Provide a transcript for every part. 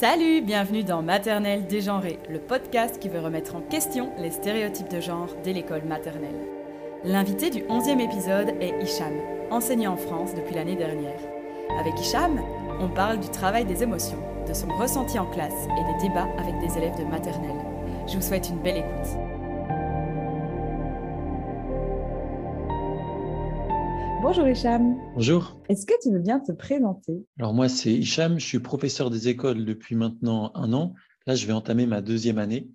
Salut, bienvenue dans Maternelle Dégenrée, le podcast qui veut remettre en question les stéréotypes de genre dès l'école maternelle. L'invité du 11e épisode est Hicham, enseignant en France depuis l'année dernière. Avec Hicham, on parle du travail des émotions, de son ressenti en classe et des débats avec des élèves de maternelle. Je vous souhaite une belle écoute. Bonjour Hicham. Bonjour. Est-ce que tu veux bien te présenter? Alors moi, c'est Hicham, je suis professeur des écoles depuis maintenant un an. Là, je vais entamer ma deuxième année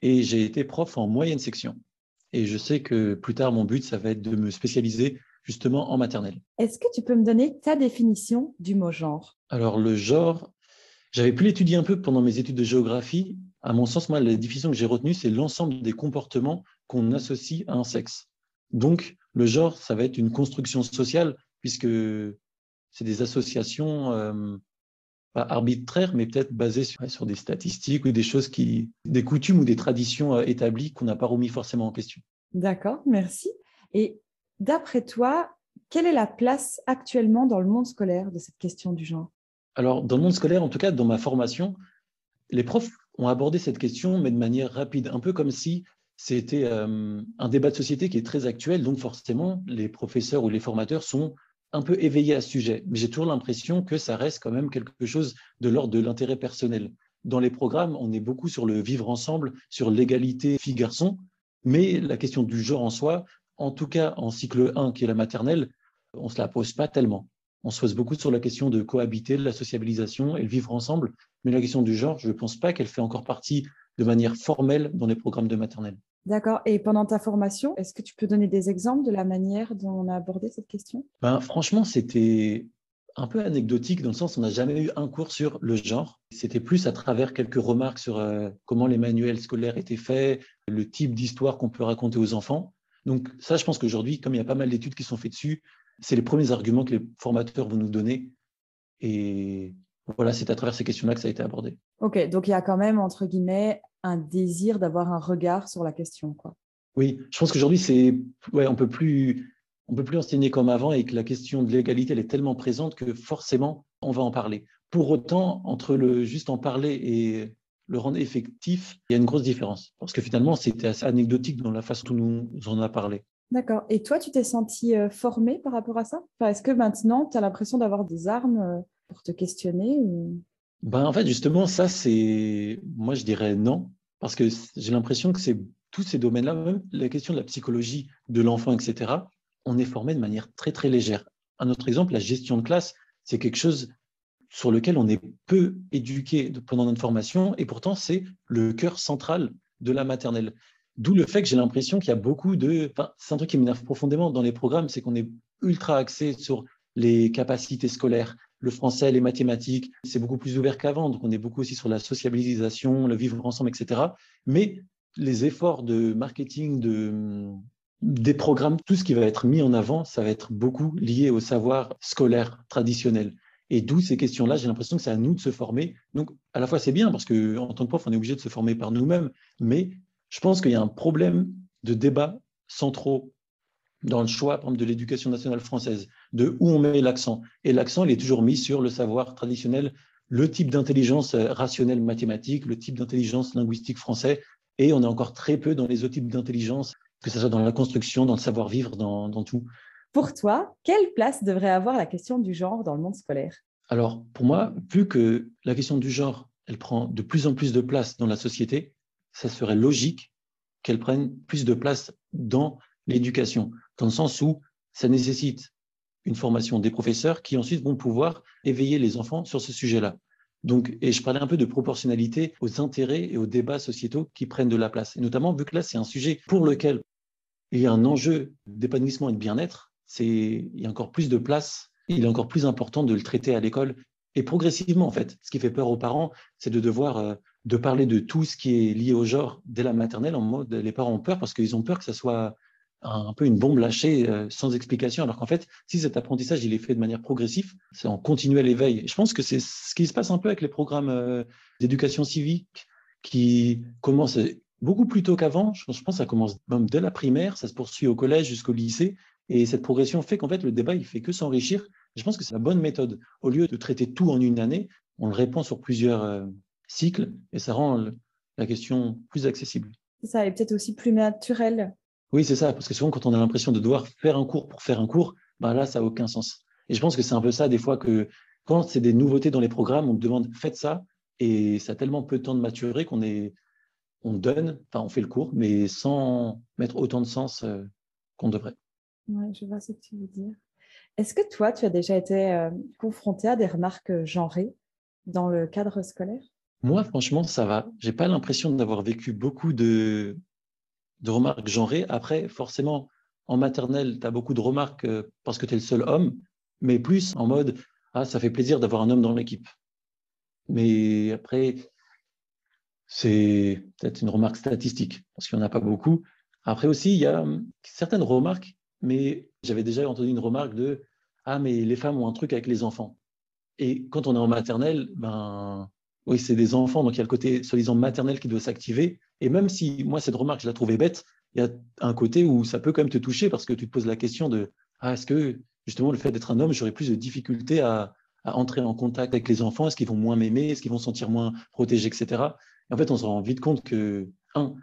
et j'ai été prof en moyenne section. Et je sais que plus tard, mon but, ça va être de me spécialiser justement en maternelle. Est-ce que tu peux me donner ta définition du mot genre? Alors le genre, j'avais pu l'étudier un peu pendant mes études de géographie. À mon sens, moi, la définition que j'ai retenue, c'est l'ensemble des comportements qu'on associe à un sexe. Donc, le genre, ça va être une construction sociale, puisque c'est des associations euh, pas arbitraires, mais peut-être basées sur, des statistiques ou des choses qui, des coutumes ou des traditions euh, établies qu'on n'a pas remis forcément en question. D'accord, merci. Et d'après toi, quelle est la place actuellement dans le monde scolaire de cette question du genre? Alors, dans le monde scolaire, en tout cas, dans ma formation, les profs ont abordé cette question, mais de manière rapide, un peu comme si c'était euh, un débat de société qui est très actuel, donc forcément, les professeurs ou les formateurs sont un peu éveillés à ce sujet. Mais j'ai toujours l'impression que ça reste quand même quelque chose de l'ordre de l'intérêt personnel. Dans les programmes, on est beaucoup sur le vivre ensemble, sur l'égalité filles-garçons, mais la question du genre en soi, en tout cas en cycle 1, qui est la maternelle, on ne se la pose pas tellement. On se pose beaucoup sur la question de cohabiter, de la sociabilisation et le vivre ensemble, mais la question du genre, je ne pense pas qu'elle fait encore partie de manière formelle dans les programmes de maternelle. D'accord. Et pendant ta formation, est-ce que tu peux donner des exemples de la manière dont on a abordé cette question? Ben, Franchement, c'était un peu anecdotique dans le sens où on n'a jamais eu un cours sur le genre. C'était plus à travers quelques remarques sur euh, comment les manuels scolaires étaient faits, le type d'histoire qu'on peut raconter aux enfants. Donc ça, je pense qu'aujourd'hui, comme il y a pas mal d'études qui sont faites dessus, c'est les premiers arguments que les formateurs vont nous donner. Et voilà, c'est à travers ces questions-là que ça a été abordé. Ok, donc il y a quand même, entre guillemets, un désir d'avoir un regard sur la question. Quoi. Oui, je pense qu'aujourd'hui, c'est, ouais, on peut plus, on peut plus enseigner comme avant et que la question de l'égalité, elle est tellement présente que forcément, on va en parler. Pour autant, entre le juste en parler et le rendre effectif, il y a une grosse différence. Parce que finalement, c'était assez anecdotique dans la façon dont nous en a parlé. D'accord. Et toi, tu t'es senti euh, formé par rapport à ça? Enfin, Est-ce que maintenant, tu as l'impression d'avoir des armes euh, pour te questionner ben, En fait, justement, ça, c'est. Moi, je dirais non, parce que j'ai l'impression que c'est tous ces domaines-là, même la question de la psychologie de l'enfant, etc., on est formé de manière très, très légère. Un autre exemple, la gestion de classe, c'est quelque chose sur lequel on est peu éduqué pendant notre formation, et pourtant, c'est le cœur central de la maternelle. D'où le fait que j'ai l'impression qu'il y a beaucoup de. Enfin, c'est un truc qui m'énerve profondément dans les programmes, c'est qu'on est ultra axé sur les capacités scolaires, le français, les mathématiques, c'est beaucoup plus ouvert qu'avant. Donc, on est beaucoup aussi sur la sociabilisation, le vivre ensemble, etc. Mais les efforts de marketing, de, des programmes, tout ce qui va être mis en avant, ça va être beaucoup lié au savoir scolaire traditionnel. Et d'où ces questions-là, j'ai l'impression que c'est à nous de se former. Donc, à la fois, c'est bien parce qu'en tant que prof, on est obligé de se former par nous-mêmes, mais je pense qu'il y a un problème de débat centraux dans le choix, par exemple, de l'éducation nationale française, de où on met l'accent. Et l'accent, il est toujours mis sur le savoir traditionnel, le type d'intelligence euh, rationnelle mathématique, le type d'intelligence linguistique français, et on est encore très peu dans les autres types d'intelligence, que ce soit dans la construction, dans le savoir-vivre, dans, dans tout. Pour toi, quelle place devrait avoir la question du genre dans le monde scolaire? Alors, pour moi, vu que la question du genre, elle prend de plus en plus de place dans la société, ça serait logique qu'elle prenne plus de place dans l'éducation, dans le sens où ça nécessite une formation des professeurs qui ensuite vont pouvoir éveiller les enfants sur ce sujet-là. Donc, et je parlais un peu de proportionnalité aux intérêts et aux débats sociétaux qui prennent de la place. Et notamment, vu que là, c'est un sujet pour lequel il y a un enjeu d'épanouissement et de bien-être, c'est, il y a encore plus de place, il est encore plus important de le traiter à l'école et progressivement, en fait. Ce qui fait peur aux parents, c'est de devoir euh, de parler de tout ce qui est lié au genre dès la maternelle en mode les parents ont peur parce qu'ils ont peur que ça soit un peu une bombe lâchée euh, sans explication, alors qu'en fait, si cet apprentissage il est fait de manière progressive, c'est en continuel éveil. Je pense que c'est ce qui se passe un peu avec les programmes euh, d'éducation civique qui commencent beaucoup plus tôt qu'avant. Je pense que ça commence même dès la primaire, ça se poursuit au collège jusqu'au lycée, et cette progression fait qu'en fait le débat il fait que s'enrichir. Je pense que c'est la bonne méthode. Au lieu de traiter tout en une année, on le répand sur plusieurs, euh, cycle et ça rend la question plus accessible. Ça est peut-être aussi plus naturel. Oui, c'est ça, parce que souvent quand on a l'impression de devoir faire un cours pour faire un cours, bah là, ça n'a aucun sens. Et je pense que c'est un peu ça des fois que quand c'est des nouveautés dans les programmes, on me demande faites ça, et ça a tellement peu de temps de maturer qu'on est, on donne, enfin on fait le cours, mais sans mettre autant de sens euh, qu'on devrait. Oui, je vois ce que tu veux dire. Est-ce que toi, tu as déjà été euh, confronté à des remarques genrées dans le cadre scolaire? Moi, franchement, ça va. J'ai pas l'impression d'avoir vécu beaucoup de, de remarques genrées. Après, forcément, en maternelle, tu as beaucoup de remarques euh, parce que tu es le seul homme, mais plus en mode Ah, ça fait plaisir d'avoir un homme dans l'équipe. Mais après, c'est peut-être une remarque statistique, parce qu'il n'y en a pas beaucoup. Après aussi, il y a hum, certaines remarques, mais j'avais déjà entendu une remarque de Ah, mais les femmes ont un truc avec les enfants. Et quand on est en maternelle, ben, oui, c'est des enfants, donc il y a le côté soi-disant maternel qui doit s'activer. Et même si moi, cette remarque, je la trouvais bête, il y a un côté où ça peut quand même te toucher parce que tu te poses la question de ah, est-ce que justement le fait d'être un homme, j'aurais plus de difficultés à, entrer en contact avec les enfants? Est-ce qu'ils vont moins m'aimer? Est-ce qu'ils vont se sentir moins protégés, etc. Et en fait, on se rend vite compte que, un,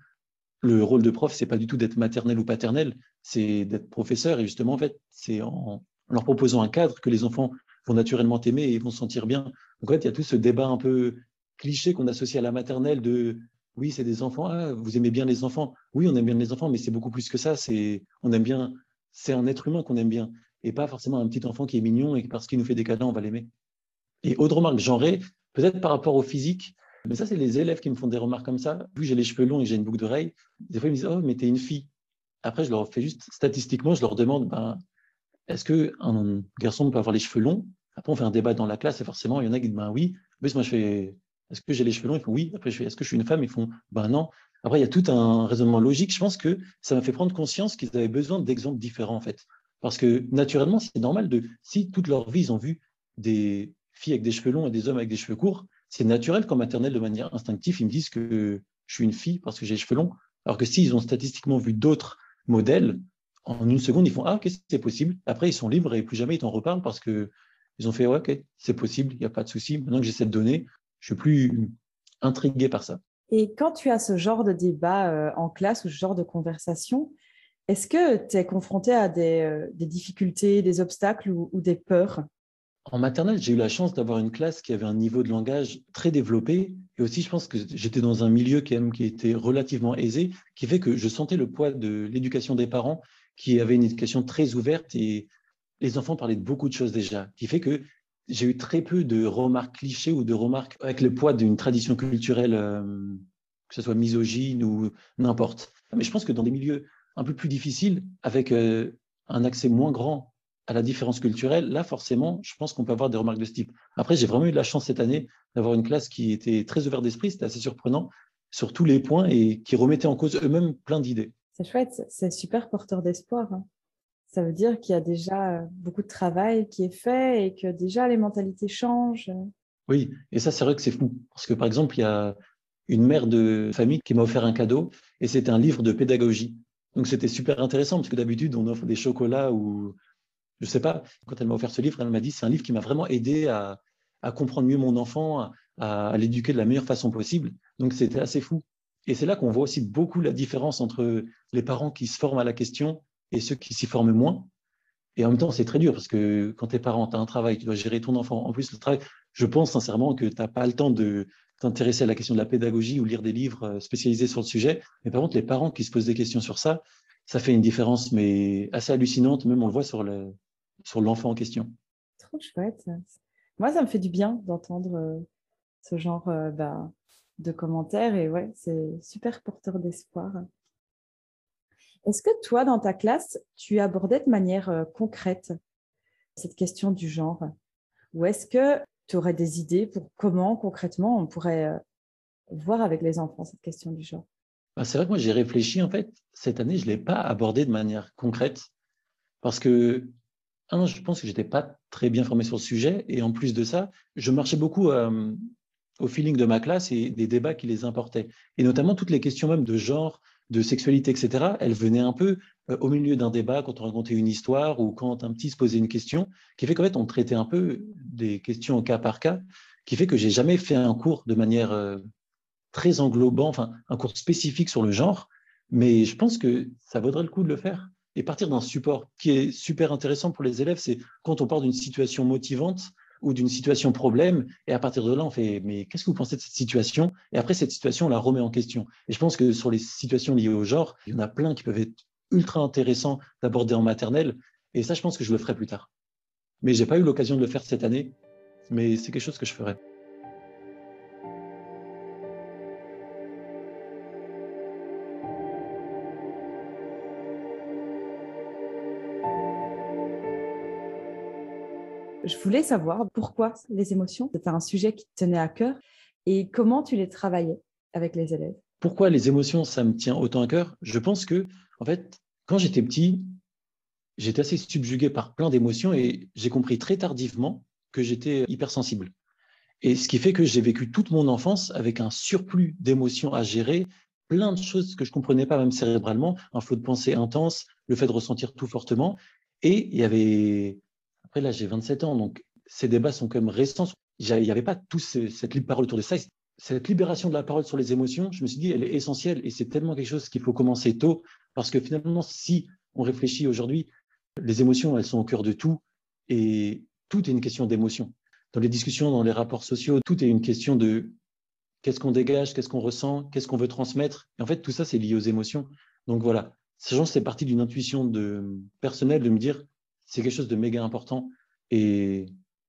le rôle de prof, c'est pas du tout d'être maternel ou paternel, c'est d'être professeur. Et justement, en fait, c'est en, leur proposant un cadre que les enfants vont naturellement t'aimer et vont se sentir bien. Donc, en fait, il y a tout ce débat un peu cliché qu'on associe à la maternelle de oui, c'est des enfants, ah, vous aimez bien les enfants. Oui, on aime bien les enfants, mais c'est beaucoup plus que ça. C'est on aime bien, c'est un être humain qu'on aime bien et pas forcément un petit enfant qui est mignon et parce qu'il nous fait des câlins, on va l'aimer. Et autre remarque genrée, peut-être par rapport au physique, mais ça, c'est les élèves qui me font des remarques comme ça. Vu que j'ai les cheveux longs et j'ai une boucle d'oreille, des fois, ils me disent Oh, mais t'es une fille. Après, je leur fais juste statistiquement, je leur demande ben, Est-ce qu'un garçon peut avoir les cheveux longs? Après, on fait un débat dans la classe et forcément, il y en a qui disent Ben oui. Mais moi, je fais Est-ce que j'ai les cheveux longs? Ils font Oui. Après, Est-ce que je suis une femme? Ils font Ben non. Après, il y a tout un raisonnement logique. Je pense que ça m'a fait prendre conscience qu'ils avaient besoin d'exemples différents, en fait. Parce que naturellement, c'est normal de, si toute leur vie, ils ont vu des filles avec des cheveux longs et des hommes avec des cheveux courts, c'est naturel qu'en maternelle, de manière instinctive, ils me disent que je suis une fille parce que j'ai les cheveux longs. Alors que s'ils ont statistiquement vu d'autres modèles, en une seconde, ils font Ah, ok, c'est possible. Après, ils sont libres et plus jamais ils t'en reparlent parce que ils ont fait ouais, Ok, c'est possible, il n'y a pas de souci. Maintenant que j'ai cette donnée, je suis plus intrigué par ça. Et quand tu as ce genre de débat euh, en classe ou ce genre de conversation, est-ce que tu es confronté à des, euh, difficultés, des obstacles ou, des peurs? En maternelle, j'ai eu la chance d'avoir une classe qui avait un niveau de langage très développé. Et aussi, je pense que j'étais dans un milieu qui, qui était relativement aisé, qui fait que je sentais le poids de l'éducation des parents, qui avait une éducation très ouverte et les enfants parlaient de beaucoup de choses déjà, qui fait que j'ai eu très peu de remarques clichés ou de remarques avec le poids d'une tradition culturelle, euh, que ce soit misogyne ou n'importe. Mais je pense que dans des milieux un peu plus difficile, avec euh, un accès moins grand à la différence culturelle, là, forcément, je pense qu'on peut avoir des remarques de ce type. Après, j'ai vraiment eu de la chance cette année d'avoir une classe qui était très ouverte d'esprit, c'était assez surprenant sur tous les points et qui remettait en cause eux-mêmes plein d'idées. C'est chouette, c'est super porteur d'espoir. Hein. Ça veut dire qu'il y a déjà euh, beaucoup de travail qui est fait et que déjà les mentalités changent. Oui, et ça, c'est vrai que c'est fou. Parce que par exemple, il y a une mère de famille qui m'a offert un cadeau et c'était un livre de pédagogie. Donc c'était super intéressant parce que d'habitude on offre des chocolats ou je sais pas. Quand elle m'a offert ce livre, elle m'a dit c'est un livre qui m'a vraiment aidé à, comprendre mieux mon enfant, à, l'éduquer de la meilleure façon possible. Donc c'était assez fou. Et c'est là qu'on voit aussi beaucoup la différence entre les parents qui se forment à la question et ceux qui s'y forment moins. Et en même temps, c'est très dur parce que quand tes parents, tu as un travail, tu dois gérer ton enfant. En plus, le travail, je pense sincèrement que tu n'as pas le temps de, t'intéresser à la question de la pédagogie ou lire des livres euh, spécialisés sur le sujet. Mais par contre, les parents qui se posent des questions sur ça, ça fait une différence, mais assez hallucinante. Même on le voit sur le sur l'enfant en question. Trop chouette. Moi, ça me fait du bien d'entendre euh, ce genre euh, bah, de commentaires et ouais, c'est super porteur d'espoir. Est-ce que toi, dans ta classe, tu abordais de manière concrète cette question du genre? Ou est-ce que tu aurais des idées pour comment concrètement on pourrait euh, voir avec les enfants cette question du genre? Bah, C'est vrai que moi j'ai réfléchi en fait, cette année je l'ai pas abordé de manière concrète parce que, un, je pense que je n'étais pas très bien formé sur le sujet et en plus de ça, je marchais beaucoup euh, au feeling de ma classe et des débats qui les importaient. Et notamment toutes les questions même de genre, de sexualité, etc., elles venaient un peu euh, au milieu d'un débat, quand on racontait une histoire ou quand un petit se posait une question, qui fait qu'en fait, on traitait un peu des questions au cas par cas, qui fait que j'ai jamais fait un cours de manière euh, très englobant, enfin un cours spécifique sur le genre, mais je pense que ça vaudrait le coup de le faire et partir d'un support qui est super intéressant pour les élèves, c'est quand on part d'une situation motivante ou d'une situation problème, et à partir de là, on fait, mais qu'est-ce que vous pensez de cette situation? Et après, cette situation, on la remet en question. Et je pense que sur les situations liées au genre, il y en a plein qui peuvent être ultra intéressants d'aborder en maternelle, et ça, je pense que je le ferai plus tard. Mais j'ai pas eu l'occasion de le faire cette année, mais c'est quelque chose que je ferai. Je voulais savoir pourquoi les émotions, c'était un sujet qui te tenait à cœur et comment tu les travaillais avec les élèves. Pourquoi les émotions, ça me tient autant à cœur? Je pense que, en fait, quand j'étais petit, j'étais assez subjugué par plein d'émotions et j'ai compris très tardivement que j'étais hypersensible. Et ce qui fait que j'ai vécu toute mon enfance avec un surplus d'émotions à gérer, plein de choses que je comprenais pas même cérébralement, un flot de pensée intense, le fait de ressentir tout fortement. Et il y avait après, là, j'ai 27 ans, donc ces débats sont quand même récents. Il n'y avait pas toute cette libre parole autour de ça. Cette libération de la parole sur les émotions, je me suis dit, elle est essentielle et c'est tellement quelque chose qu'il faut commencer tôt parce que finalement, si on réfléchit aujourd'hui, les émotions, elles sont au cœur de tout et tout est une question d'émotion. Dans les discussions, dans les rapports sociaux, tout est une question de qu'est-ce qu'on dégage, qu'est-ce qu'on ressent, qu'est-ce qu'on veut transmettre. Et en fait, tout ça, c'est lié aux émotions. Donc voilà, sachant que c'est parti d'une intuition personnelle de me dire, c'est quelque chose de méga important. Et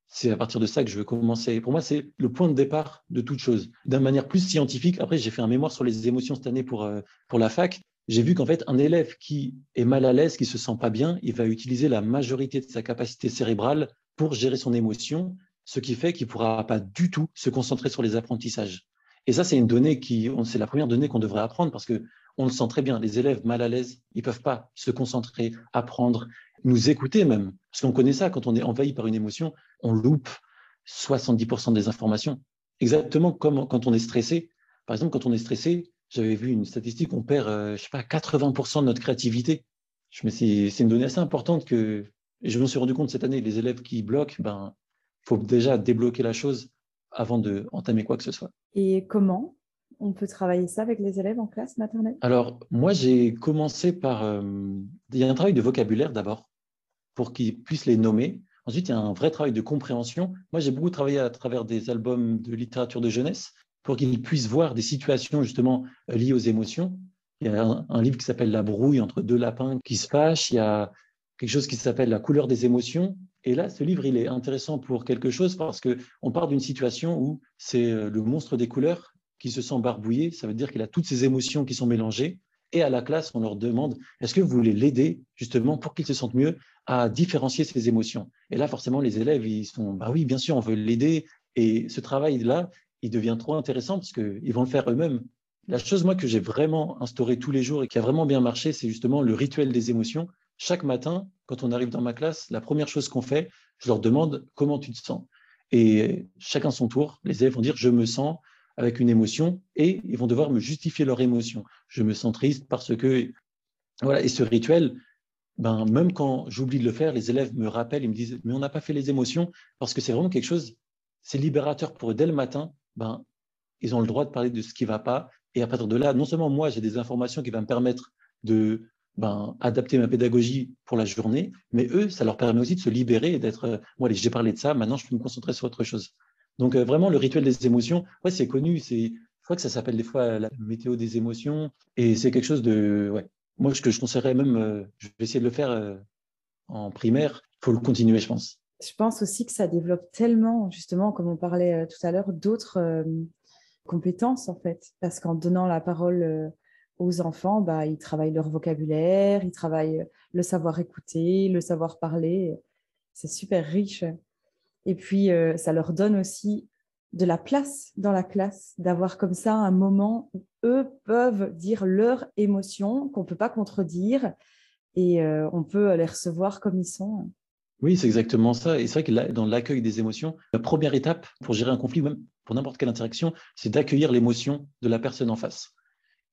c'est à partir de ça que je veux commencer. Pour moi, c'est le point de départ de toute chose. D'une manière plus scientifique, après, j'ai fait un mémoire sur les émotions cette année pour, euh, pour la fac. J'ai vu qu'en fait, un élève qui est mal à l'aise, qui se sent pas bien, il va utiliser la majorité de sa capacité cérébrale pour gérer son émotion, ce qui fait qu'il ne pourra pas du tout se concentrer sur les apprentissages. Et ça, c'est une donnée qui, c'est la première donnée qu'on devrait apprendre parce que on le sent très bien. Les élèves mal à l'aise, ils peuvent pas se concentrer, apprendre nous écouter même. Parce qu'on connaît ça, quand on est envahi par une émotion, on loupe 70% des informations. Exactement comme quand on est stressé. Par exemple, quand on est stressé, j'avais vu une statistique, on perd, euh, je sais pas, 80% de notre créativité. Je me c'est une donnée assez importante que je me suis rendu compte cette année. Les élèves qui bloquent, ben, faut déjà débloquer la chose avant de entamer quoi que ce soit. Et comment on peut travailler ça avec les élèves en classe maternelle? Alors, moi, j'ai commencé par. Euh, il y a un travail de vocabulaire d'abord pour qu'ils puissent les nommer. Ensuite, il y a un vrai travail de compréhension. Moi, j'ai beaucoup travaillé à travers des albums de littérature de jeunesse pour qu'ils puissent voir des situations justement euh, liées aux émotions. Il y a un, livre qui s'appelle La brouille entre deux lapins qui se fâchent. Il y a quelque chose qui s'appelle La couleur des émotions. Et là, ce livre, il est intéressant pour quelque chose parce qu'on part d'une situation où c'est euh, le monstre des couleurs qui se sent barbouillé. Ça veut dire qu'il a toutes ces émotions qui sont mélangées. Et à la classe, on leur demande, est-ce que vous voulez l'aider justement pour qu'il se sente mieux à différencier ses émotions? Et là, forcément, les élèves, ils sont, bah oui, bien sûr, on veut l'aider. Et ce travail-là, il devient trop intéressant parce qu'ils vont le faire eux-mêmes. La chose, moi, que j'ai vraiment instauré tous les jours et qui a vraiment bien marché, c'est justement le rituel des émotions. Chaque matin, quand on arrive dans ma classe, la première chose qu'on fait, je leur demande comment tu te sens. Et chacun son tour, les élèves vont dire je me sens avec une émotion et ils vont devoir me justifier leur émotion. Je me sens triste parce que voilà. Et ce rituel, ben, même quand j'oublie de le faire, les élèves me rappellent, ils me disent, mais on n'a pas fait les émotions, parce que c'est vraiment quelque chose, c'est libérateur pour eux. Dès le matin, ben, ils ont le droit de parler de ce qui ne va pas. Et à partir de là, non seulement moi, j'ai des informations qui vont me permettre de ben, adapter ma pédagogie pour la journée, mais eux, ça leur permet aussi de se libérer et d'être, euh, moi, j'ai parlé de ça, maintenant je peux me concentrer sur autre chose. Donc euh, vraiment, le rituel des émotions, ouais, c'est connu, c'est, je crois que ça s'appelle des fois la météo des émotions, et c'est quelque chose de, ouais, moi, ce que je conseillerais même, euh, je vais essayer de le faire euh, en primaire, il faut le continuer, je pense. Je pense aussi que ça développe tellement, justement, comme on parlait tout à l'heure, d'autres compétences, en fait. Parce qu'en donnant la parole aux enfants, bah, ils travaillent leur vocabulaire, ils travaillent le savoir écouter, le savoir parler. C'est super riche. Et puis, ça leur donne aussi de la place dans la classe, d'avoir comme ça un moment où eux peuvent dire leurs émotions qu'on ne peut pas contredire et euh, on peut les recevoir comme ils sont. Oui, c'est exactement ça. Et c'est vrai que dans l'accueil des émotions, la première étape pour gérer un conflit, même pour n'importe quelle interaction, c'est d'accueillir l'émotion de la personne en face.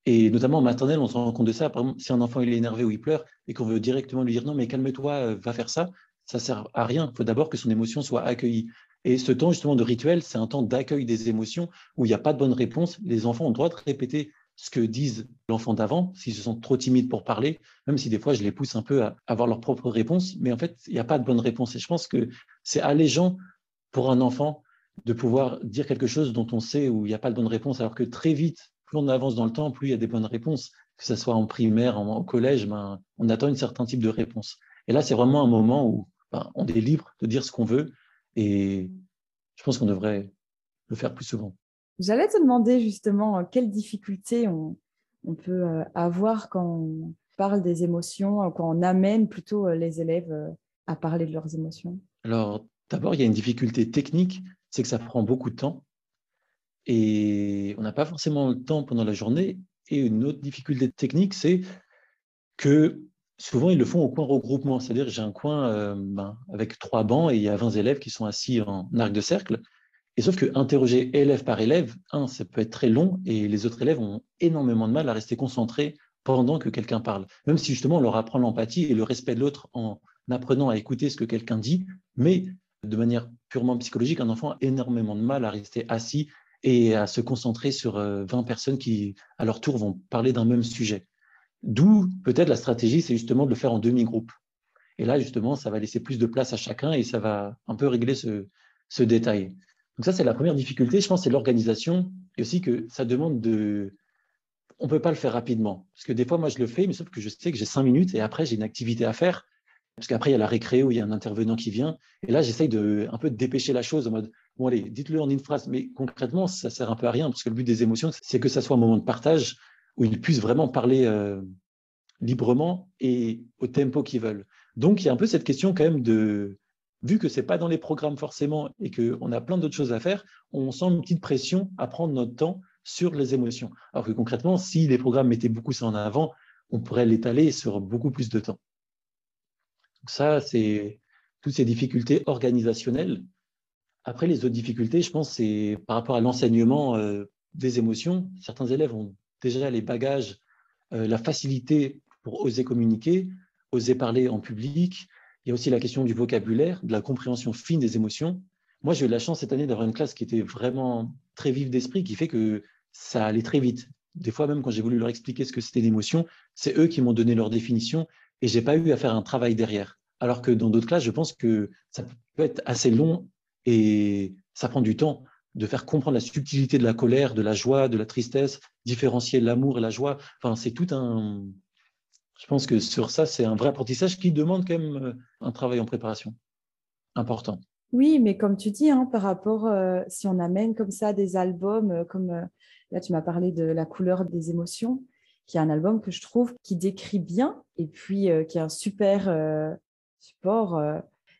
Et notamment en maternelle, on se rend compte de ça. Par exemple, si un enfant est énervé ou il pleure et qu'on veut directement lui dire non, mais calme-toi, euh, va faire ça, ça sert à rien. Il faut d'abord que son émotion soit accueillie. Et ce temps justement de rituel, c'est un temps d'accueil des émotions où il n'y a pas de bonne réponse. Les enfants ont le droit de répéter ce que disent l'enfant d'avant, s'ils se sentent trop timides pour parler, même si des fois je les pousse un peu à avoir leur propre réponse, mais en fait, il n'y a pas de bonne réponse. Et je pense que c'est allégeant pour un enfant de pouvoir dire quelque chose dont on sait où il n'y a pas de bonne réponse, alors que très vite, plus on avance dans le temps, plus il y a des bonnes réponses, que ce soit en primaire, en, collège, ben, on attend un certain type de réponse. Et là, c'est vraiment un moment où ben, on est libre de dire ce qu'on veut, et je pense qu'on devrait le faire plus souvent. J'allais te demander justement euh, quelles difficultés on, peut euh, avoir quand on parle des émotions, euh, quand on amène plutôt les élèves à parler de leurs émotions? Alors, d'abord, il y a une difficulté technique, c'est que ça prend beaucoup de temps et on n'a pas forcément le temps pendant la journée. Et une autre difficulté technique, c'est que souvent, ils le font au coin regroupement. C'est-à-dire, j'ai un coin ben, avec trois bancs et il y a 20 élèves qui sont assis en arc de cercle. Et sauf que interroger élève par élève, un, ça peut être très long et les autres élèves ont énormément de mal à rester concentrés pendant que quelqu'un parle. Même si justement on leur apprend l'empathie et le respect de l'autre en apprenant à écouter ce que quelqu'un dit, mais de manière purement psychologique, un enfant a énormément de mal à rester assis et à se concentrer sur 20 euh, personnes qui, à leur tour, vont parler d'un même sujet. D'où peut-être la stratégie, c'est justement de le faire en demi-groupe. Et là, justement, ça va laisser plus de place à chacun et ça va un peu régler ce, détail. Donc ça, c'est la première difficulté, je pense, c'est l'organisation et aussi que ça demande de... On ne peut pas le faire rapidement. Parce que des fois, moi, je le fais, mais sauf que je sais que j'ai cinq minutes et après, j'ai une activité à faire. Parce qu'après, il y a la récré où il y a un intervenant qui vient. Et là, j'essaye de un peu de dépêcher la chose en mode, bon, allez, dites-le en une phrase. Mais concrètement, ça sert un peu à rien parce que le but des émotions, c'est que ça soit un moment de partage où ils puissent vraiment parler librement et au tempo qu'ils veulent. Donc, il y a un peu cette question quand même de vu que ce n'est pas dans les programmes forcément et qu'on a plein d'autres choses à faire, on sent une petite pression à prendre notre temps sur les émotions. Alors que concrètement, si les programmes mettaient beaucoup ça en avant, on pourrait l'étaler sur beaucoup plus de temps. Donc ça, c'est toutes ces difficultés organisationnelles. Après, les autres difficultés, je pense, c'est par rapport à l'enseignement des émotions. Certains élèves ont déjà les bagages, euh, la facilité pour oser communiquer, oser parler en public, il y a aussi la question du vocabulaire, de la compréhension fine des émotions. Moi, j'ai eu la chance cette année d'avoir une classe qui était vraiment très vive d'esprit, qui fait que ça allait très vite. Des fois, même quand j'ai voulu leur expliquer ce que c'était l'émotion, c'est eux qui m'ont donné leur définition et j'ai pas eu à faire un travail derrière. Alors que dans d'autres classes, je pense que ça peut être assez long et ça prend du temps de faire comprendre la subtilité de la colère, de la joie, de la tristesse, différencier l'amour et la joie. Enfin, c'est tout un, je pense que sur ça, c'est un vrai apprentissage qui demande quand même euh, un travail en préparation important. Oui, mais comme tu dis, hein, par rapport, euh, si on amène comme ça des albums, euh, comme là tu m'as parlé de La couleur des émotions, qui est un album que je trouve qui décrit bien et puis qui est un super support.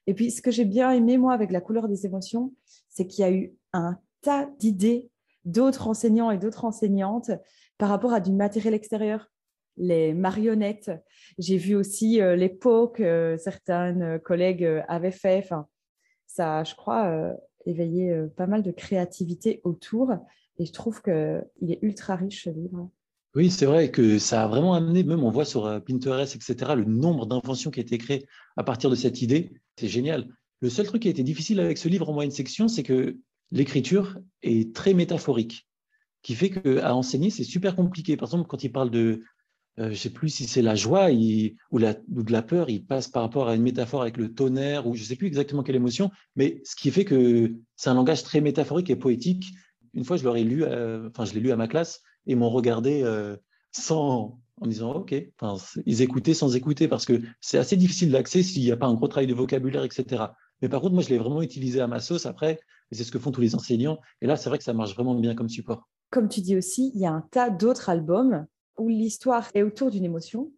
Et puis ce que j'ai bien aimé moi avec La couleur des émotions, c'est qu'il y a eu un tas d'idées d'autres enseignants et d'autres enseignantes par rapport à du matériel extérieur les marionnettes. J'ai vu aussi euh, les pots que certains collègues euh, avaient fait. Enfin, ça, je crois, euh, éveillé pas mal de créativité autour. Et je trouve qu'il est ultra riche, ce livre. Oui, c'est vrai que ça a vraiment amené, même on voit sur Pinterest, etc., le nombre d'inventions qui a été créées à partir de cette idée. C'est génial. Le seul truc qui a été difficile avec ce livre en moyenne section, c'est que l'écriture est très métaphorique, qui fait qu'à enseigner, c'est super compliqué. Par exemple, quand il parle de euh, je ne sais plus si c'est la joie ou, de la peur, il passe par rapport à une métaphore avec le tonnerre, ou je ne sais plus exactement quelle émotion, mais ce qui fait que c'est un langage très métaphorique et poétique. Une fois, je lu, euh, l'ai lu à ma classe, et m'ont regardé euh, sans, en disant OK. ils écoutaient sans écouter, parce que c'est assez difficile d'accès s'il n'y a pas un gros travail de vocabulaire, etc. Mais par contre, moi, je l'ai vraiment utilisé à ma sauce après, et c'est ce que font tous les enseignants. Et là, c'est vrai que ça marche vraiment bien comme support. Comme tu dis aussi, il y a un tas d'autres albums où l'histoire est autour d'une émotion.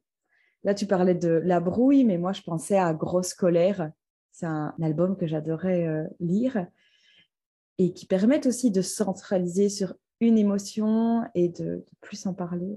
Là, tu parlais de La brouille, mais moi, je pensais à Grosse colère. C'est un album que j'adorais euh, lire et qui permet aussi de centraliser sur une émotion et de, plus en parler.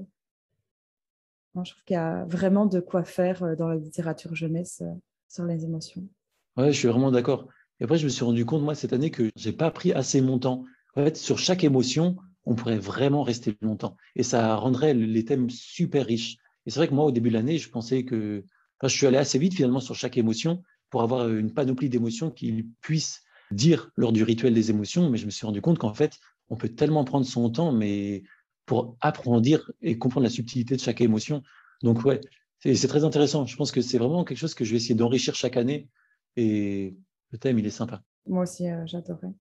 je trouve qu'il y a vraiment de quoi faire euh, dans la littérature jeunesse euh, sur les émotions. Oui, je suis vraiment d'accord. Et après, je me suis rendu compte, moi, cette année, que je n'ai pas pris assez mon temps. En fait, sur chaque émotion, on pourrait vraiment rester longtemps. Et ça rendrait les thèmes super riches. Et c'est vrai que moi, au début de l'année, je pensais que je suis allé assez vite finalement sur chaque émotion pour avoir une panoplie d'émotions qui puissent dire lors du rituel des émotions, mais je me suis rendu compte qu'en fait, on peut tellement prendre son temps, mais pour approfondir et comprendre la subtilité de chaque émotion. Donc ouais, c'est très intéressant. Je pense que c'est vraiment quelque chose que je vais essayer d'enrichir chaque année. Et le thème, il est sympa. Moi aussi, euh, j'adorais.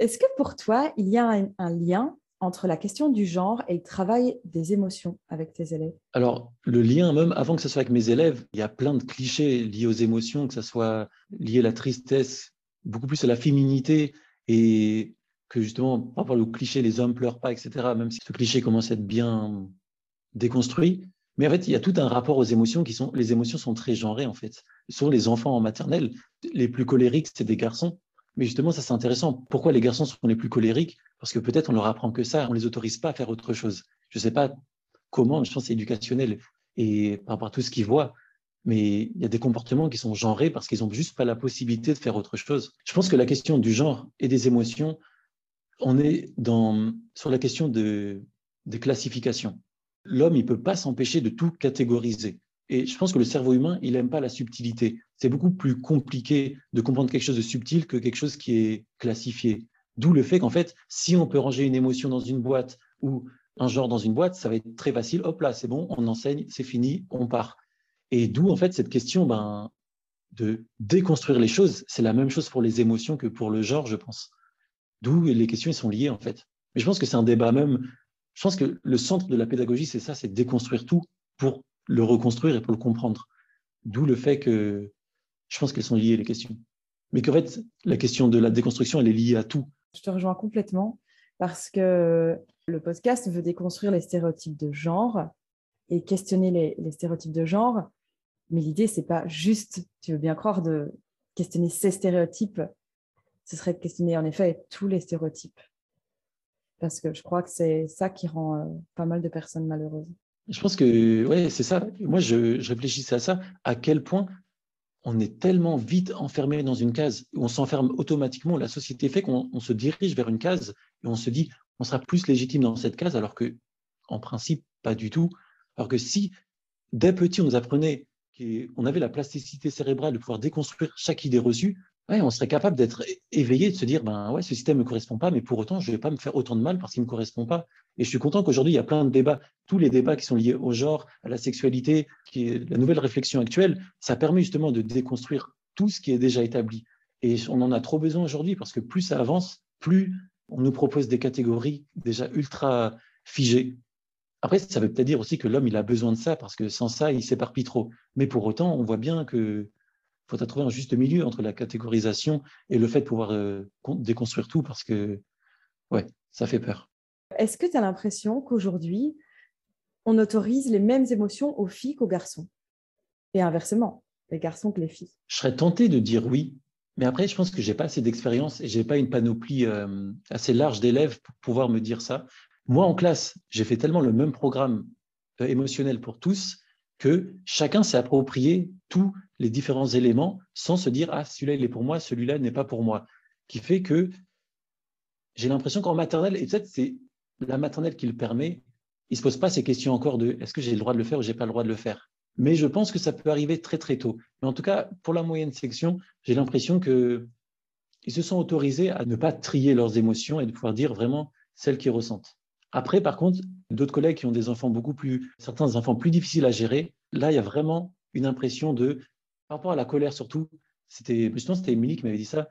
Est-ce que pour toi, il y a un, lien entre la question du genre et le travail des émotions avec tes élèves? Alors, le lien, même avant que ce soit avec mes élèves, il y a plein de clichés liés aux émotions, que ce soit lié à la tristesse, beaucoup plus à la féminité, et que justement, par rapport au cliché, les hommes pleurent pas, etc., même si ce cliché commence à être bien déconstruit. Mais en fait, il y a tout un rapport aux émotions qui sont, les émotions sont très genrées, en fait. Sur les enfants en maternelle, les plus colériques, c'est des garçons. Mais justement, ça c'est intéressant. Pourquoi les garçons sont les plus colériques? Parce que peut-être on leur apprend que ça, on les autorise pas à faire autre chose. Je ne sais pas comment, je pense que c'est éducationnel et par rapport à tout ce qu'ils voient. Mais il y a des comportements qui sont genrés parce qu'ils n'ont juste pas la possibilité de faire autre chose. Je pense que la question du genre et des émotions, on est sur la question de, des classifications. L'homme, il ne peut pas s'empêcher de tout catégoriser. Et je pense que le cerveau humain, il n'aime pas la subtilité. C'est beaucoup plus compliqué de comprendre quelque chose de subtil que quelque chose qui est classifié. D'où le fait qu'en fait, si on peut ranger une émotion dans une boîte ou un genre dans une boîte, ça va être très facile. Hop là, c'est bon, on enseigne, c'est fini, on part. Et d'où en fait cette question ben, de déconstruire les choses. C'est la même chose pour les émotions que pour le genre, je pense. D'où les questions sont liées en fait. Mais je pense que c'est un débat même. Je pense que le centre de la pédagogie, c'est ça, c'est déconstruire tout pour le reconstruire et pour le comprendre. D'où le fait que je pense qu'elles sont liées, les questions. Mais qu'en fait, la question de la déconstruction, elle est liée à tout. Je te rejoins complètement parce que le podcast veut déconstruire les stéréotypes de genre et questionner les, stéréotypes de genre. Mais l'idée, c'est pas juste, tu veux bien croire, de questionner ces stéréotypes. Ce serait de questionner en effet tous les stéréotypes. Parce que je crois que c'est ça qui rend euh, pas mal de personnes malheureuses. Je pense que, ouais, c'est ça. Moi, je, réfléchissais à ça. À quel point on est tellement vite enfermé dans une case, on s'enferme automatiquement. La société fait qu'on se dirige vers une case et on se dit, on sera plus légitime dans cette case, alors que, en principe, pas du tout. Alors que si, dès petit, on nous apprenait qu'on avait la plasticité cérébrale de pouvoir déconstruire chaque idée reçue, on serait capable d'être éveillé, de se dire, ben ouais, ce système ne me correspond pas, mais pour autant, je ne vais pas me faire autant de mal parce qu'il ne me correspond pas. Et je suis content qu'aujourd'hui, il y a plein de débats, tous les débats qui sont liés au genre, à la sexualité, la nouvelle réflexion actuelle, ça permet justement de déconstruire tout ce qui est déjà établi. Et on en a trop besoin aujourd'hui parce que plus ça avance, plus on nous propose des catégories déjà ultra figées. Après, ça veut peut-être dire aussi que l'homme, il a besoin de ça parce que sans ça, il s'éparpille trop. Mais pour autant, on voit bien que faut trouver un juste milieu entre la catégorisation et le fait de pouvoir euh, déconstruire tout parce que, ouais, ça fait peur. Est-ce que tu as l'impression qu'aujourd'hui, on autorise les mêmes émotions aux filles qu'aux garçons? Et inversement, les garçons que les filles Je serais tenté de dire oui, mais après, je pense que j'ai pas assez d'expérience et j'ai pas une panoplie euh, assez large d'élèves pour pouvoir me dire ça. Moi, en classe, j'ai fait tellement le même programme euh, émotionnel pour tous que chacun s'est approprié tous les différents éléments sans se dire ah celui-là il est pour moi, celui-là n'est pas pour moi, qui fait que j'ai l'impression qu'en maternelle et peut-être c'est la maternelle qui le permet, il se pose pas ces questions encore de est-ce que j'ai le droit de le faire ou j'ai pas le droit de le faire? Mais je pense que ça peut arriver très très tôt. Mais en tout cas, pour la moyenne section, j'ai l'impression que ils se sont autorisés à ne pas trier leurs émotions et de pouvoir dire vraiment celles qu'ils ressentent. Après, par contre, d'autres collègues qui ont des enfants beaucoup plus, certains enfants plus difficiles à gérer, là, il y a vraiment une impression de, par rapport à la colère surtout, c'était, justement, c'était Émilie qui m'avait dit ça,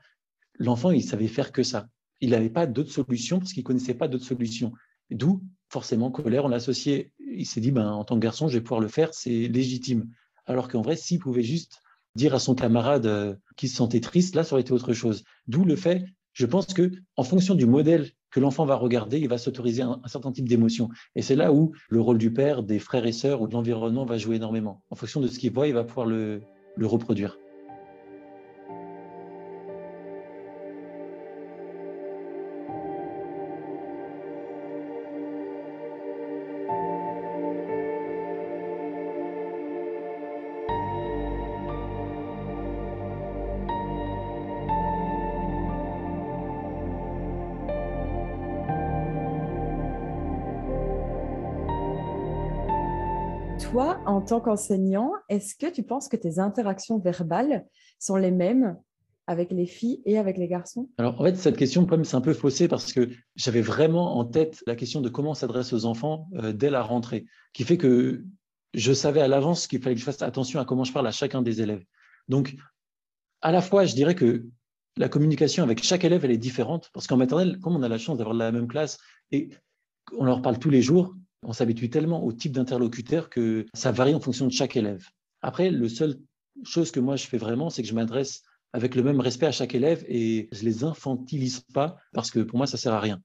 l'enfant, il savait faire que ça. Il n'avait pas d'autres solutions parce qu'il connaissait pas d'autres solutions. D'où, forcément, colère, on l'a associé. Il s'est dit, ben, en tant que garçon, je vais pouvoir le faire, c'est légitime. Alors qu'en vrai, s'il pouvait juste dire à son camarade euh, qu'il se sentait triste, là, ça aurait été autre chose. D'où le fait, je pense que, en fonction du modèle que l'enfant va regarder, il va s'autoriser un, certain type d'émotion. Et c'est là où le rôle du père, des frères et sœurs ou de l'environnement va jouer énormément. En fonction de ce qu'il voit, il va pouvoir le reproduire. En tant qu'enseignant, est-ce que tu penses que tes interactions verbales sont les mêmes avec les filles et avec les garçons? Alors, en fait, cette question, c'est un peu faussé parce que j'avais vraiment en tête la question de comment s'adresse aux enfants euh, dès la rentrée, qui fait que je savais à l'avance qu'il fallait que je fasse attention à comment je parle à chacun des élèves. Donc, à la fois, je dirais que la communication avec chaque élève, elle est différente, parce qu'en maternelle, comme on a la chance d'avoir la même classe et on leur parle tous les jours, on s'habitue tellement au type d'interlocuteur que ça varie en fonction de chaque élève. Après, le seul chose que moi je fais vraiment, c'est que je m'adresse avec le même respect à chaque élève et je les infantilise pas parce que pour moi ça sert à rien.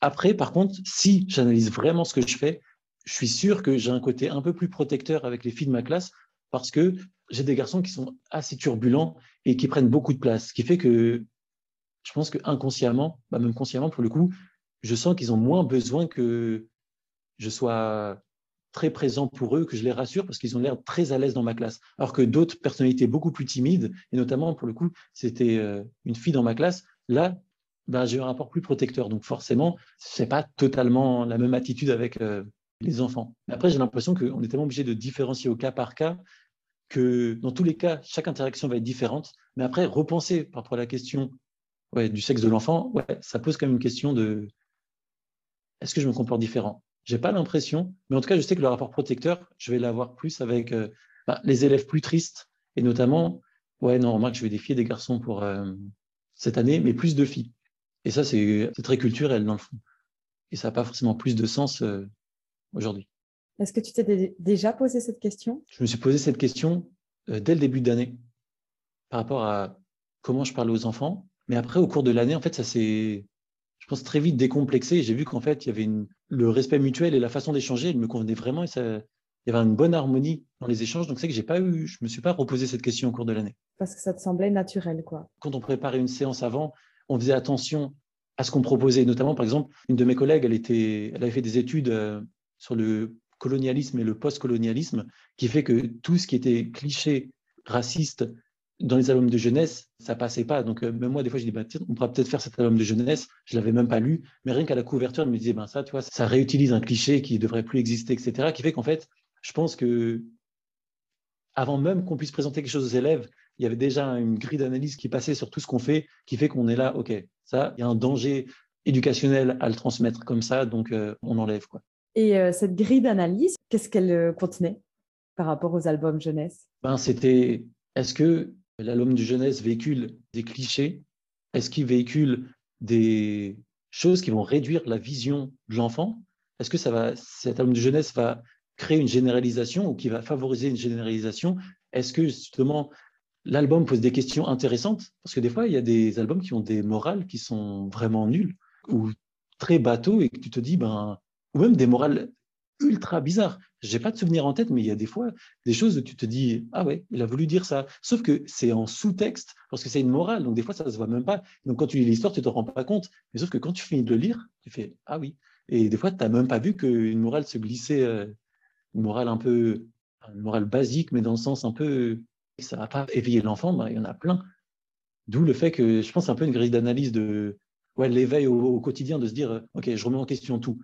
Après, par contre, si j'analyse vraiment ce que je fais, je suis sûr que j'ai un côté un peu plus protecteur avec les filles de ma classe parce que j'ai des garçons qui sont assez turbulents et qui prennent beaucoup de place, ce qui fait que je pense que inconsciemment, bah même consciemment pour le coup, je sens qu'ils ont moins besoin que je sois très présent pour eux, que je les rassure parce qu'ils ont l'air très à l'aise dans ma classe. Alors que d'autres personnalités beaucoup plus timides, et notamment pour le coup, c'était euh, une fille dans ma classe, là, ben, j'ai un rapport plus protecteur. Donc forcément, c'est pas totalement la même attitude avec euh, les enfants. Mais après, j'ai l'impression qu'on est tellement obligé de différencier au cas par cas que dans tous les cas, chaque interaction va être différente. Mais après, repenser par rapport à la question du sexe de l'enfant, ouais, ça pose quand même une question de est-ce que je me comporte différent? J'ai pas l'impression, mais en tout cas, je sais que le rapport protecteur, je vais l'avoir plus avec euh, bah, les élèves plus tristes, et notamment, ouais, non, remarque, je vais des filles et des garçons pour euh, cette année, mais plus de filles. Et ça, c'est très culturel dans le fond. Et ça n'a pas forcément plus de sens euh, aujourd'hui. Est-ce que tu t'es déjà posé cette question? Je me suis posé cette question dès le début d'année par rapport à comment je parle aux enfants. Mais après, au cours de l'année, en fait, ça s'est pense, très vite décomplexé. J'ai vu qu'en fait, il y avait le respect mutuel et la façon d'échanger, il me convenait vraiment et ça, il y avait une bonne harmonie dans les échanges. Donc, c'est que j'ai pas eu, je me suis pas reposé cette question au cours de l'année. Parce que ça te semblait naturel, quoi. Quand on préparait une séance avant, on faisait attention à ce qu'on proposait. Notamment, par exemple, une de mes collègues, elle, était, elle avait fait des études euh, sur le colonialisme et le post-colonialisme, qui fait que tout ce qui était cliché raciste dans les albums de jeunesse, ça passait pas. Donc, euh, même moi, des fois, je dis, bah, on pourra peut-être faire cet album de jeunesse. Je l'avais même pas lu, mais rien qu'à la couverture, je me disais, ben ça, tu vois, ça réutilise un cliché qui devrait plus exister, etc. Qui fait qu'en fait, je pense que avant même qu'on puisse présenter quelque chose aux élèves, il y avait déjà une grille d'analyse qui passait sur tout ce qu'on fait, qui fait qu'on est là, ok, ça, il y a un danger éducationnel à le transmettre comme ça, donc euh, on enlève quoi. Et euh, cette grille d'analyse, qu'est-ce qu'elle contenait par rapport aux albums jeunesse? Ben c'était, est-ce que l'album du jeunesse véhicule des clichés. Est-ce qu'il véhicule des choses qui vont réduire la vision de l'enfant? Est-ce que ça va, cet album de jeunesse va créer une généralisation ou qui va favoriser une généralisation? Est-ce que justement l'album pose des questions intéressantes? Parce que des fois, il y a des albums qui ont des morales qui sont vraiment nulles ou très bateaux et que tu te dis, ben, ou même des morales ultra bizarres. J'ai pas de souvenir en tête, mais il y a des fois des choses où tu te dis ah ouais, il a voulu dire ça. Sauf que c'est en sous-texte parce que c'est une morale, donc des fois ça se voit même pas. Donc quand tu lis l'histoire, tu te rends pas compte. Mais sauf que quand tu finis de le lire, tu fais ah oui. Et des fois, tu n'as même pas vu qu'une morale se glissait, euh, une morale un peu, morale basique, mais dans le sens un peu, ça va pas éveiller l'enfant. Ben, il y en a plein. D'où le fait que je pense un peu une grille d'analyse de ouais, l'éveil au, au, quotidien, de se dire ok, je remets en question tout.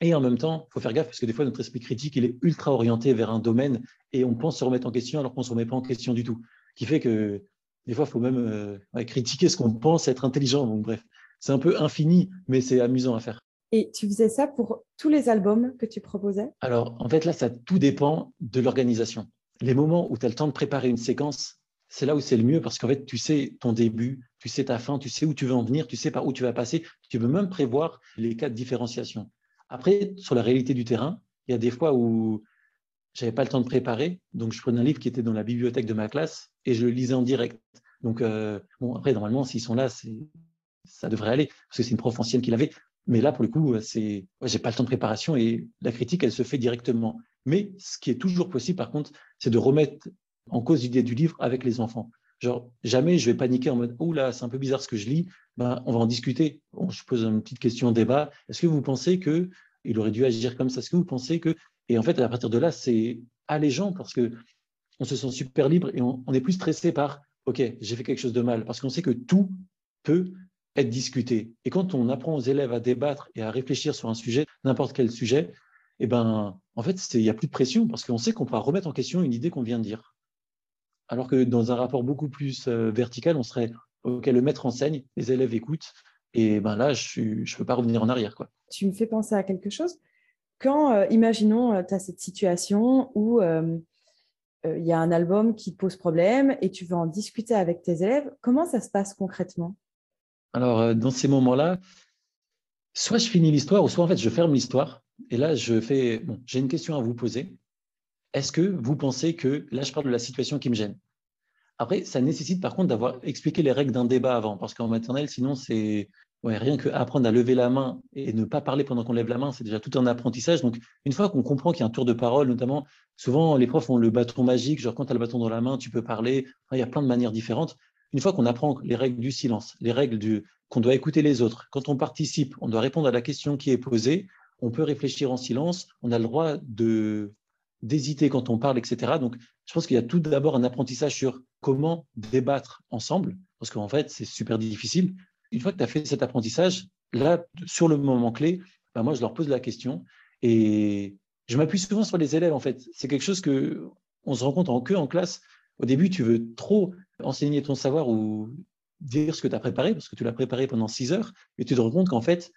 Et en même temps, il faut faire gaffe parce que des fois, notre esprit critique, il est ultra orienté vers un domaine et on pense se remettre en question alors qu'on ne se remet pas en question du tout. qui fait que des fois, il faut même euh, critiquer ce qu'on pense être intelligent. Donc, bref, c'est un peu infini, mais c'est amusant à faire. Et tu faisais ça pour tous les albums que tu proposais? Alors, en fait, là, ça tout dépend de l'organisation. Les moments où tu as le temps de préparer une séquence, c'est là où c'est le mieux parce qu'en fait, tu sais ton début, tu sais ta fin, tu sais où tu veux en venir, tu sais par où tu vas passer. Tu peux même prévoir les cas de différenciation. Après, sur la réalité du terrain, il y a des fois où j'avais pas le temps de préparer, donc je prenais un livre qui était dans la bibliothèque de ma classe et je le lisais en direct. Donc, euh, bon, après, normalement, s'ils sont là, ça devrait aller, parce que c'est une prof ancienne qui l'avait. Mais là, pour le coup, c'est, ouais, pas le temps de préparation et la critique, elle se fait directement. Mais ce qui est toujours possible, par contre, c'est de remettre en cause l'idée du livre avec les enfants. Genre, jamais je vais paniquer en mode, oh là, c'est un peu bizarre ce que je lis, ben, on va en discuter. je pose une petite question débat. Est-ce que vous pensez que il aurait dû agir comme ça? Est-ce que vous pensez que. Et en fait, à partir de là, c'est allégeant parce que on se sent super libre et on, est plus stressé par, OK, j'ai fait quelque chose de mal, parce qu'on sait que tout peut être discuté. Et quand on apprend aux élèves à débattre et à réfléchir sur un sujet, n'importe quel sujet, eh ben, en fait, il n'y a plus de pression parce qu'on sait qu'on pourra remettre en question une idée qu'on vient de dire. Alors que dans un rapport beaucoup plus euh, vertical, on serait, OK, le maître enseigne, les élèves écoutent, et ben là, je ne peux pas revenir en arrière. Quoi. Tu me fais penser à quelque chose. Quand, euh, imaginons, tu as cette situation où il y a un album qui te pose problème et tu veux en discuter avec tes élèves, comment ça se passe concrètement? Alors, dans ces moments-là, soit je finis l'histoire, ou soit en fait je ferme l'histoire. Et là, je fais, bon, j'ai une question à vous poser. Est-ce que vous pensez que, là je parle de la situation qui me gêne? Après, ça nécessite par contre d'avoir expliqué les règles d'un débat avant, parce qu'en maternelle, sinon, c'est rien qu'apprendre à lever la main et ne pas parler pendant qu'on lève la main, c'est déjà tout un apprentissage. Donc, une fois qu'on comprend qu'il y a un tour de parole, notamment, souvent les profs ont le bâton magique, genre quand tu as le bâton dans la main, tu peux parler. il y a plein de manières différentes. Une fois qu'on apprend les règles du silence, les règles du, qu'on doit écouter les autres. Quand on participe, on doit répondre à la question qui est posée. On peut réfléchir en silence. On a le droit de d'hésiter quand on parle, etc. Donc, je pense qu'il y a tout d'abord un apprentissage sur comment débattre ensemble, parce qu'en fait, c'est super difficile. Une fois que tu as fait cet apprentissage, là, sur le moment clé, bah, moi, je leur pose la question et je m'appuie souvent sur les élèves, en fait. C'est quelque chose que on se rend compte en que en classe. Au début, tu veux trop enseigner ton savoir ou dire ce que tu as préparé, parce que tu l'as préparé pendant six heures, et tu te rends compte qu'en fait,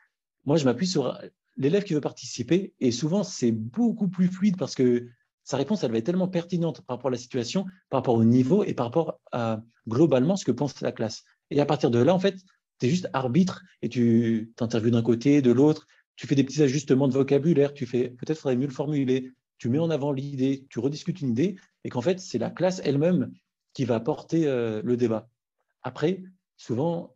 moi, je m'appuie sur l'élève qui veut participer, et souvent, c'est beaucoup plus fluide parce que sa réponse, elle va être tellement pertinente par rapport à la situation, par rapport au niveau et par rapport à globalement ce que pense la classe. Et à partir de là, en fait, tu es juste arbitre et tu t'interviews d'un côté, de l'autre, tu fais des petits ajustements de vocabulaire, tu fais peut-être faudrait mieux le formuler, tu mets en avant l'idée, tu rediscutes une idée, et qu'en fait, c'est la classe elle-même qui va porter euh, le débat. Après, souvent,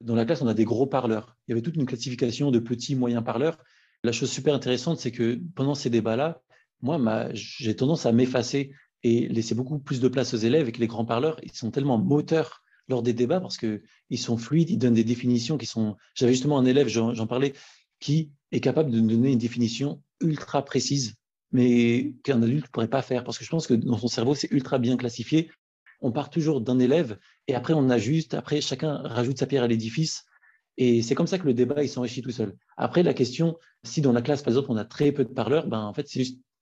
dans la classe, on a des gros parleurs. Il y avait toute une classification de petits, moyens parleurs. La chose super intéressante, c'est que pendant ces débats-là, moi, j'ai tendance à m'effacer et laisser beaucoup plus de place aux élèves et que les grands parleurs, ils sont tellement moteurs lors des débats parce qu'ils sont fluides, ils donnent des définitions qui sont... J'avais justement un élève, j'en parlais, qui est capable de donner une définition ultra précise, mais qu'un adulte ne pourrait pas faire parce que je pense que dans son cerveau, c'est ultra bien classifié on part toujours d'un élève et après on ajuste, après chacun rajoute sa pierre à l'édifice. Et c'est comme ça que le débat il s'enrichit tout seul. Après, la question, si dans la classe, par exemple, on a très peu de parleurs, ben, en fait,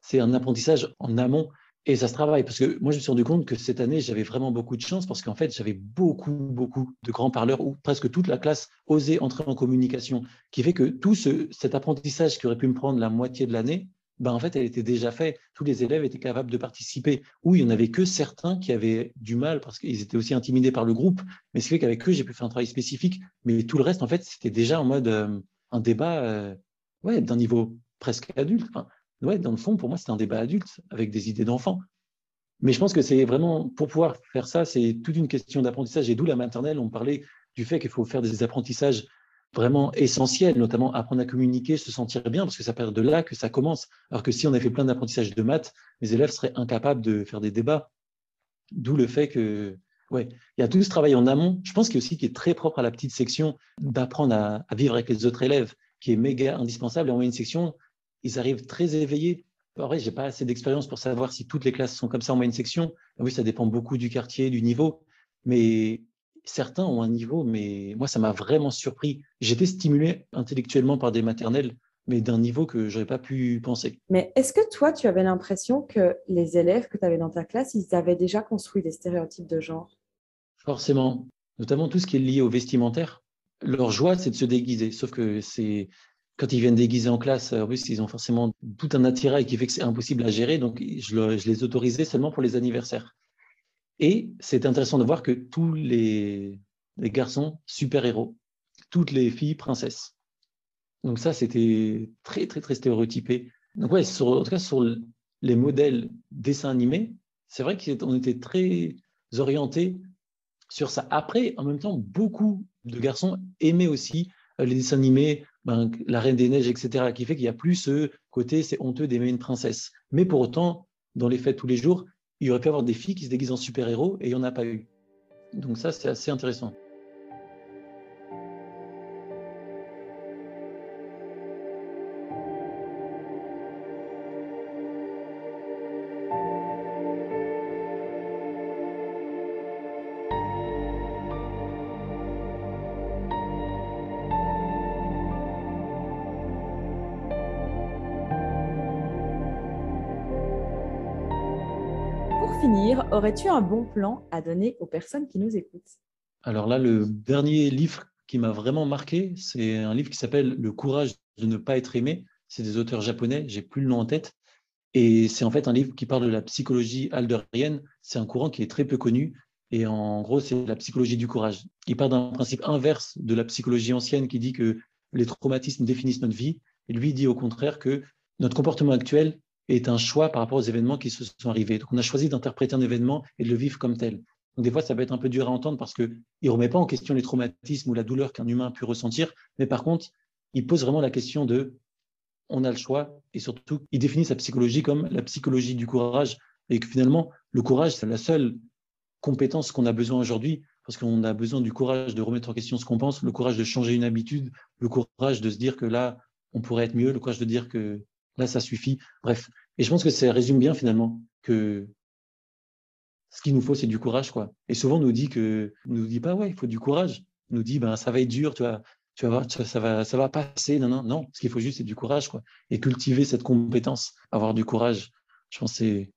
c'est un apprentissage en amont et ça se travaille. Parce que moi, je me suis rendu compte que cette année, j'avais vraiment beaucoup de chance parce qu'en fait, j'avais beaucoup, beaucoup de grands parleurs où presque toute la classe osait entrer en communication, qui fait que tout cet apprentissage qui aurait pu me prendre la moitié de l'année, ben, en fait, elle était déjà faite. Tous les élèves étaient capables de participer. Oui, il n'y en avait que certains qui avaient du mal parce qu'ils étaient aussi intimidés par le groupe. Mais c'est fait qu'avec eux, j'ai pu faire un travail spécifique. Mais tout le reste, en fait, c'était déjà en mode euh, un débat euh, ouais, d'un niveau presque adulte. ouais, dans le fond, pour moi, c'était un débat adulte avec des idées d'enfant. Mais je pense que c'est vraiment, pour pouvoir faire ça, c'est toute une question d'apprentissage. Et d'où la maternelle, on parlait du fait qu'il faut faire des apprentissages vraiment essentiel, notamment apprendre à communiquer, se sentir bien, parce que ça part de là que ça commence. Alors que si on a fait plein d'apprentissages de maths, les élèves seraient incapables de faire des débats. D'où le fait que, ouais, il y a tout ce travail en amont. Je pense qu'il aussi qui est très propre à la petite section d'apprendre à, vivre avec les autres élèves, qui est méga indispensable. Et en moyenne section, ils arrivent très éveillés. En vrai, j'ai pas assez d'expérience pour savoir si toutes les classes sont comme ça en moyenne section. Oui, ça dépend beaucoup du quartier, du niveau. Mais certains ont un niveau, mais moi, ça m'a vraiment surpris. J'étais stimulé intellectuellement par des maternelles, mais d'un niveau que je n'aurais pas pu penser. Mais est-ce que toi, tu avais l'impression que les élèves que tu avais dans ta classe, ils avaient déjà construit des stéréotypes de genre? Forcément, notamment tout ce qui est lié au vestimentaire. Leur joie, c'est de se déguiser, sauf que c'est quand ils viennent déguiser en classe, en plus, ils ont forcément tout un attirail qui fait que c'est impossible à gérer, donc je, je les autorisais seulement pour les anniversaires. Et c'est intéressant de voir que tous les, garçons, super-héros, toutes les filles, princesses. Donc ça, c'était très, très, très stéréotypé. Donc ouais, en tout cas, sur les modèles dessins animés, c'est vrai qu'on était très orientés sur ça. Après, en même temps, beaucoup de garçons aimaient aussi euh, les dessins animés, ben, La Reine des Neiges, etc., qui fait qu'il y a plus ce côté, c'est honteux d'aimer une princesse. Mais pour autant, dans les faits tous les jours, il aurait pu y avoir des filles qui se déguisent en super-héros et il n'y en a pas eu. Donc ça, c'est assez intéressant. finir, aurais-tu un bon plan à donner aux personnes qui nous écoutent? Alors là, le dernier livre qui m'a vraiment marqué, c'est un livre qui s'appelle Le courage de ne pas être aimé. C'est des auteurs japonais, j'ai plus le nom en tête. Et c'est en fait un livre qui parle de la psychologie alderienne. C'est un courant qui est très peu connu. Et en gros, c'est la psychologie du courage. Il part d'un principe inverse de la psychologie ancienne qui dit que les traumatismes définissent notre vie. Et lui dit au contraire que notre comportement actuel est un choix par rapport aux événements qui se sont arrivés. Donc on a choisi d'interpréter un événement et de le vivre comme tel. Donc des fois, ça peut être un peu dur à entendre parce qu'il ne remet pas en question les traumatismes ou la douleur qu'un humain a pu ressentir, mais par contre, il pose vraiment la question de on a le choix et surtout, il définit sa psychologie comme la psychologie du courage et que finalement, le courage, c'est la seule compétence qu'on a besoin aujourd'hui parce qu'on a besoin du courage de remettre en question ce qu'on pense, le courage de changer une habitude, le courage de se dire que là, on pourrait être mieux, le courage de dire que là, ça suffit. Bref. Et je pense que ça résume bien finalement que ce qu'il nous faut, c'est du courage. Et souvent, on nous dit que, on nous dit pas, ouais, il faut du courage. On nous dit, ben, ça va être dur, tu vois, tu vas voir, ça, va, ça va passer. Non, non, non. Ce qu'il faut juste, c'est du courage. Et cultiver cette compétence, avoir du courage. Je pense que c'est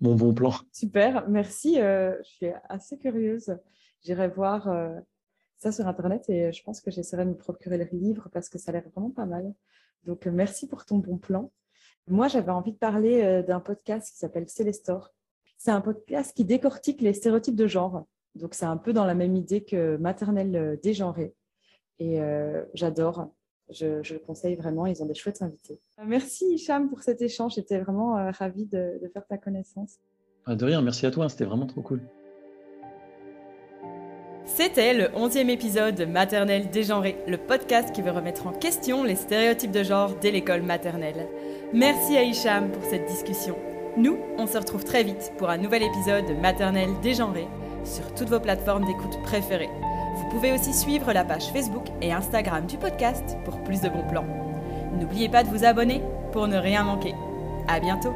mon bon plan. Super, merci. Euh, je suis assez curieuse. J'irai voir euh, ça sur Internet et je pense que j'essaierai de me procurer le livre parce que ça a l'air vraiment pas mal. Donc, euh, merci pour ton bon plan. Moi, j'avais envie de parler euh, d'un podcast qui s'appelle Célestor. C'est un podcast qui décortique les stéréotypes de genre. Donc, c'est un peu dans la même idée que maternelle euh, dégenrée. Et j'adore. Je, le conseille vraiment. Ils ont des chouettes invités. Merci, Hicham, pour cet échange. J'étais vraiment ravie de, faire ta connaissance. Ah, de rien. Merci à toi. C'était vraiment trop cool. C'était le 11e épisode de Maternelle dégenrée, le podcast qui veut remettre en question les stéréotypes de genre dès l'école maternelle. Merci à Hicham pour cette discussion. Nous, on se retrouve très vite pour un nouvel épisode de Maternelle dégenrée sur toutes vos plateformes d'écoute préférées. Vous pouvez aussi suivre la page Facebook et Instagram du podcast pour plus de bons plans. N'oubliez pas de vous abonner pour ne rien manquer. À bientôt!